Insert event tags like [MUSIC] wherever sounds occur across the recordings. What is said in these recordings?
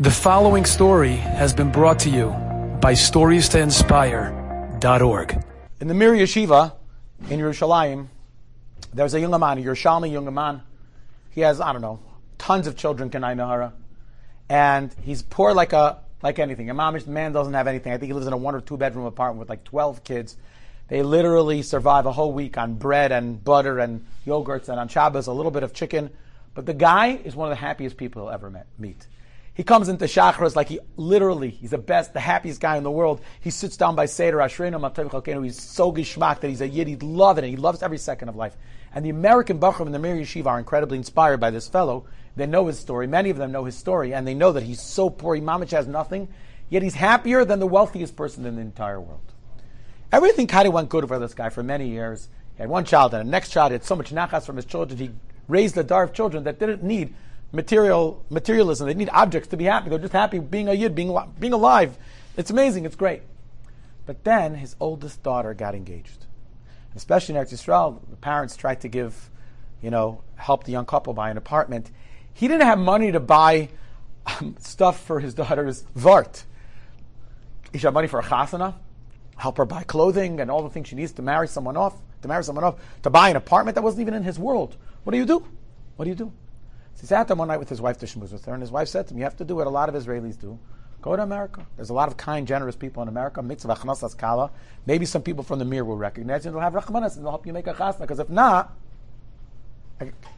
The following story has been brought to you by StoriesToInspire.org. In the Mir Yeshiva in Yerushalayim, there's a young man, a Yerushalmi young man. He has, I don't know, tons of children, Kanai Nahara. And he's poor like a like anything. A mamish man doesn't have anything. I think he lives in a one or two bedroom apartment with like 12 kids. They literally survive a whole week on bread and butter and yogurts and on Shabbos a little bit of chicken. But the guy is one of the happiest people you'll ever met, meet. He comes into Shachras like he literally, he's the best, the happiest guy in the world. He sits down by Seder, Ashreinu Matav Chalkeinu. He's so gishmak that he's a yid. He loves it. And he loves every second of life. And the American Bachram and the Mir Yeshiva are incredibly inspired by this fellow. They know his story. Many of them know his story, and they know that he's so poor. Imamich has nothing, yet he's happier than the wealthiest person in the entire world. Everything kind of went good for this guy for many years. He had one child, and the next child he had so much nachas from his children. He raised a dar of children that didn't need material materialism. They need objects to be happy. They're just happy being a yid, being being alive. It's amazing. It's great. But then his oldest daughter got engaged, especially in Eretz Yisrael. The parents tried to give, you know, help the young couple buy an apartment. He didn't have money to buy um, stuff for his daughter's vart. He should have money for a chasana, help her buy clothing and all the things she needs to marry someone off, to marry someone off, to buy an apartment that wasn't even in his world. What do you do? What do you do? So he sat down one night with his wife to shmooze with her, and his wife said to him, "You have to do what a lot of Israelis do: go to America. There's a lot of kind, generous people in America. Mitzvah kala. Maybe some people from the Mir will recognize you and they'll have rachmanas and they'll help you make a chasna. Because if not,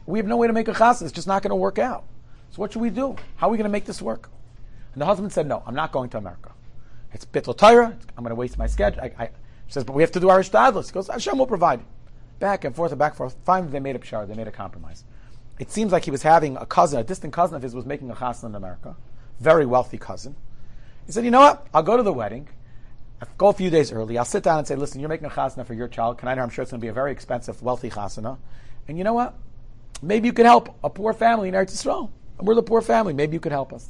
we have no way to make a chasna. It's just not going to work out. So what should we do? How are we going to make this work?" And the husband said, "No, I'm not going to America. It's bittul Torah. I'm going to waste my schedule." I, I, she says, "But we have to do our shtadlis." He goes, "Hashem will provide." Back and forth and back and forth. Finally, they made a pshar. They made a compromise it seems like he was having a cousin, a distant cousin of his was making a chasna in America, very wealthy cousin. He said, you know what? I'll go to the wedding. I'll go a few days early. I'll sit down and say, listen, you're making a chasna for your child. Can I know? I'm sure it's going to be a very expensive, wealthy chasna. And you know what? Maybe you could help a poor family in Eretz Yisrael. We're the poor family. Maybe you could help us.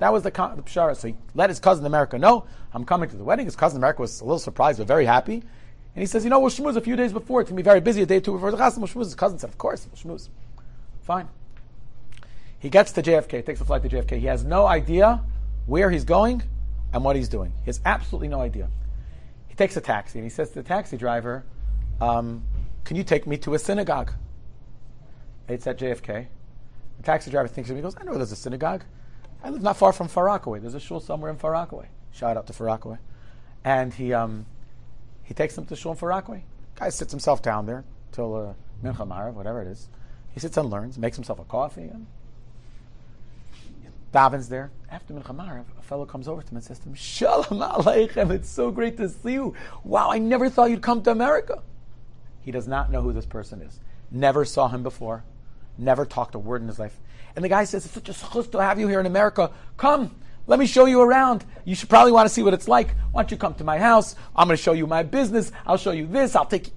That was the, the pshara. So he let his cousin in America know, I'm coming to the wedding. His cousin America was a little surprised, but very happy. And he says, you know, we'll shmooze a few days before. It's going to be very busy a day or two before the chasna. We'll shmooze. His cousin said, of course, we'll shmooze. Fine. He gets to JFK, takes a flight to JFK. He has no idea where he's going and what he's doing. He has absolutely no idea. He takes a taxi and he says to the taxi driver, um, Can you take me to a synagogue? It's at JFK. The taxi driver thinks of him. He goes, I know there's a synagogue. I live not far from Far Rockaway. There's a shul somewhere in Far Rockaway. Shout out to Far Rockaway. And he, um, he takes him to shul in Far Rockaway. Guy sits himself down there till uh, Mincha whatever it is. He sits and learns, makes himself a coffee, and davens there. After Mincha Maariv, a fellow comes over to him and says to him, Shalom Aleichem, it's so great to see you. Wow, I never thought you'd come to America. He does not know who this person is. Never saw him before. Never talked a word in his life. And the guy says, It's such a schus to have you here in America. Come, let me show you around. You should probably want to see what it's like. Why don't you come to my house? I'm going to show you my business. I'll show you this. I'll take you.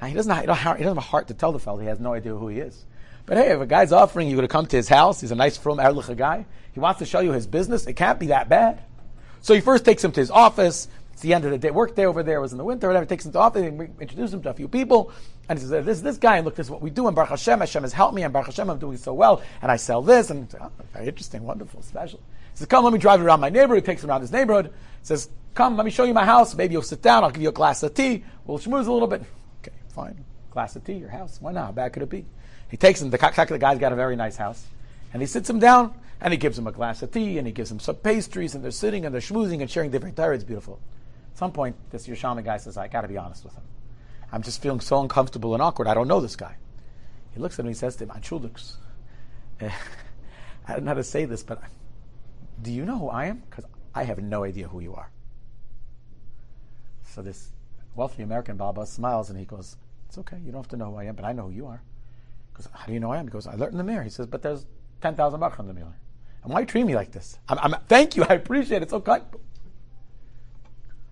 Now, he doesn't, have, he doesn't have a heart to tell the fellow. He has no idea who he is. But hey, if a guy's offering you to come to his house, he's a nice, from Erlicha guy, he wants to show you his business, it can't be that bad. So he first takes him to his office. It's the end of the day. Work day over there. It was in the winter, whatever. Takes him to office and introduces him to a few people. And he says, this this guy, and look, this is what we do. And Baruch Hashem, Hashem has helped me. And Baruch Hashem, I'm doing so well. And I sell this. And oh, very interesting, wonderful, special. He says, come, let me drive you around my neighborhood. He takes him around his neighborhood. He says, come, let me show you my house. Maybe you'll sit down. I'll give you a glass of tea. We'll schmooze a little bit. Fine. Glass of tea, your house. Why not? How bad could it be? He takes him, the, guy's got a very nice house, and he sits him down, and he gives him a glass of tea, and he gives him some pastries, and they're sitting, and they're schmoozing, and sharing different Torah. It's beautiful. At some point, this Yerushalmi guy says, I got to be honest with him. I'm just feeling so uncomfortable and awkward. I don't know this guy. He looks at him and he says to him, eh, Anchulux, [LAUGHS] I don't know how to say this, but do you know who I am? Because I have no idea who you are. So this wealthy American Baba smiles and he goes, It's okay, you don't have to know who I am, but I know who you are. He goes, how do you know I am? He goes, I learned in the mirror. He says, but there's 10,000 bucks in the mirror. And why treat me like this? I'm, I'm, thank you, [LAUGHS] I appreciate it. So kind.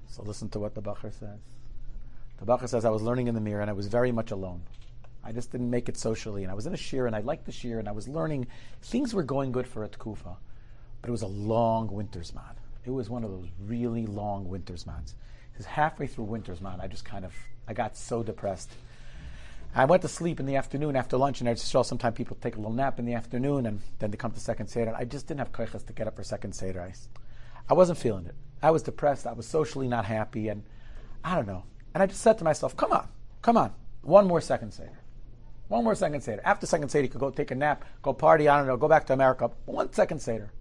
So listen to what the Bacher says. The Bacher says, I was learning in the mirror and I was very much alone. I just didn't make it socially. And I was in a shir and I liked the shir and I was learning. Things were going good for a tkufa, but it was a long winter's man. It was one of those really long winter's mans. Because halfway through winter's man, I just kind of, I got so depressed. I went to sleep in the afternoon after lunch, and I just saw sometimes people take a little nap in the afternoon, and then they come to second seder. I just didn't have koiches to get up for second seder. I, I wasn't feeling it. I was depressed. I was socially not happy, and I don't know. And I just said to myself, "Come on, come on, one more second seder, one more second seder. After second seder, you could go take a nap, go party. I don't know, go back to America. One second seder."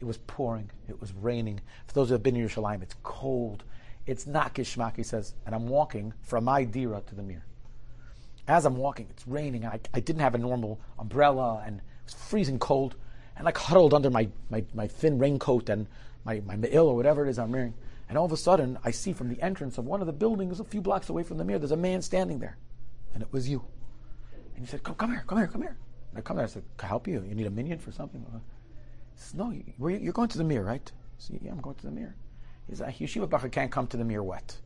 It was pouring. It was raining. For those who have been in Yerushalayim, it's cold. It's not gishmak, he says. And I'm walking from my dira to the mir. As I'm walking, it's raining. I, I didn't have a normal umbrella and it was freezing cold. And I huddled under my, my, my thin raincoat and my, my me'il or whatever it is I'm wearing. And all of a sudden, I see from the entrance of one of the buildings a few blocks away from the mir, there's a man standing there. And it was you. And he said, Come, come here, come here, come here. And I come there. I said, Can I help you? You need a minyan for something? No, you're going to the mirror, right? Said, Yeah, I'm going to the mirror. Yeshiva Bacha can't come to the mirror wet.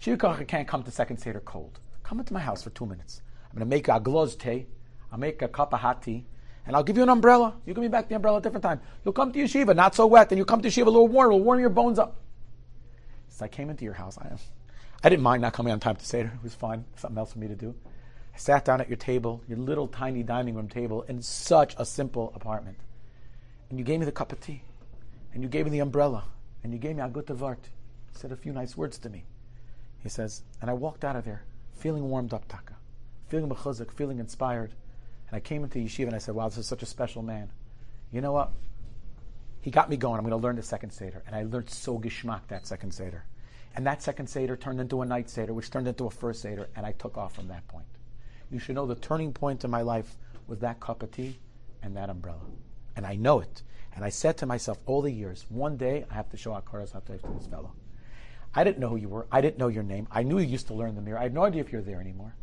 Yeshiva Bacha can't come to second Seder cold. Come into my house for two minutes. I'm going to make a gloz tea. I'll make a cup of hot tea. And I'll give you an umbrella. You give me back the umbrella a different time. You'll come to yeshiva, not so wet. Then you'll come to yeshiva a little warm. It'll warm your bones up. So I came into your house. I, I didn't mind not coming on time to Seder. It was fine. Something else for me to do. I sat down at your table, your little tiny dining room table, in such a simple apartment. And you gave me the cup of tea. And you gave me the umbrella. And you gave me a good vart. Said a few nice words to me. He says, and I walked out of there feeling warmed up, Taka, feeling mechuzik, feeling inspired. And I came into yeshiva and I said, wow, this is such a special man. You know what? He got me going. I'm going to learn the second Seder. And I learned so gishmak that second Seder. And that second Seder turned into a night Seder, which turned into a first Seder, and I took off from that point. You should know the turning point in my life was that cup of tea and that umbrella. And I know it. And I said to myself all the years, one day I have to show Akaras Hatayv to this fellow. I didn't know who you were. I didn't know your name. I knew you used to learn the mirror. I had no idea if you're there anymore.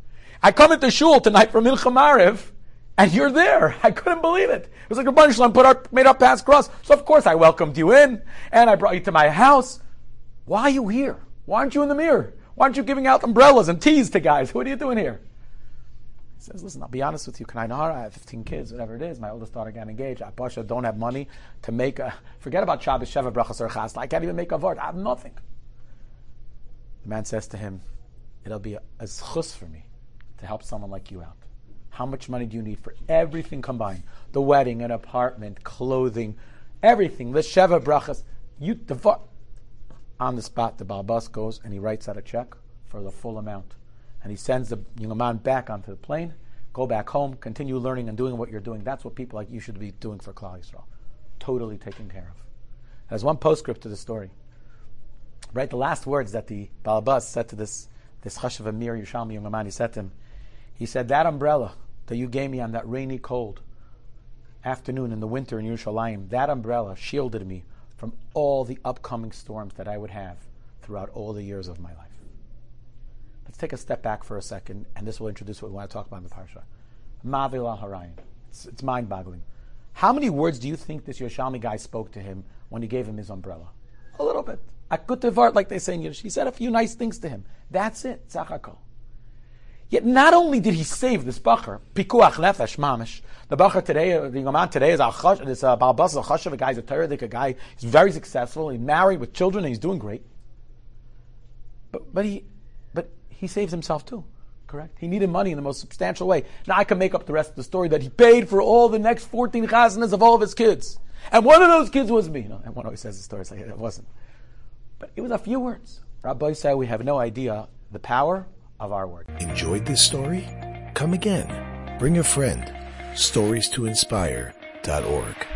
I come into shul tonight from Mincha Maariv, and you're there. [LAUGHS] I couldn't believe it. It was like a bunch of put up, made up past cross. So of course I welcomed you in, and I brought you to my house. Why are you here? Why aren't you in the mirror? Why aren't you giving out umbrellas and teas to guys? What are you doing here? He says, listen, I'll be honest with you. Can I know I have 15 kids, whatever it is. My oldest daughter got engaged. I Pasha don't have money to make a, forget about Shabbos, Sheva, Brachas, or Chas. I can't even make a vart. I have nothing. The man says to him, it'll be a, a chus for me to help someone like you out. How much money do you need for everything combined? The wedding, an apartment, clothing, everything. The Sheva, Brachas. You, the. On the spot, the Balbas goes and he writes out a check for the full amount and he sends the young man back onto the plane. Go back home, continue learning and doing what you're doing. That's what people like you should be doing for Klal Yisrael. Totally taken care of. There's one postscript to the story. Right, the last words that the Balabas said to this this Chashav Amir Yerushalmi young man, he said to him, he said, that umbrella that you gave me on that rainy, cold afternoon in the winter in Yerushalayim, that umbrella shielded me from all the upcoming storms that I would have throughout all the years of my life. Let's take a step back for a second, and this will introduce what we want to talk about in the parsha. Mavil al Harayin. It's, it's mind boggling. How many words do you think this Yerushalmi guy spoke to him when he gave him his umbrella? A little bit. Akutevart, like they say in Yiddish. He said a few nice things to him. That's it. Tzachakol. Yet not only did he save this bacher, pikuach nefesh mamish. The bacher today, the young man today is a chash, this uh, balbas a chashav, a guy's a Torah, a guy. He's very successful. He's married with children, and he's doing great. But, but he he saves himself too. Correct? He needed money in the most substantial way. Now I can make up the rest of the story that he paid for all the next 14 chazanas of all of his kids. And one of those kids was me. You know, everyone always says the story, it's like it wasn't. But it was a few words. Rabbi said we have no idea the power of our word. Enjoyed this story? Come again. Bring a friend. Stories to inspire.org.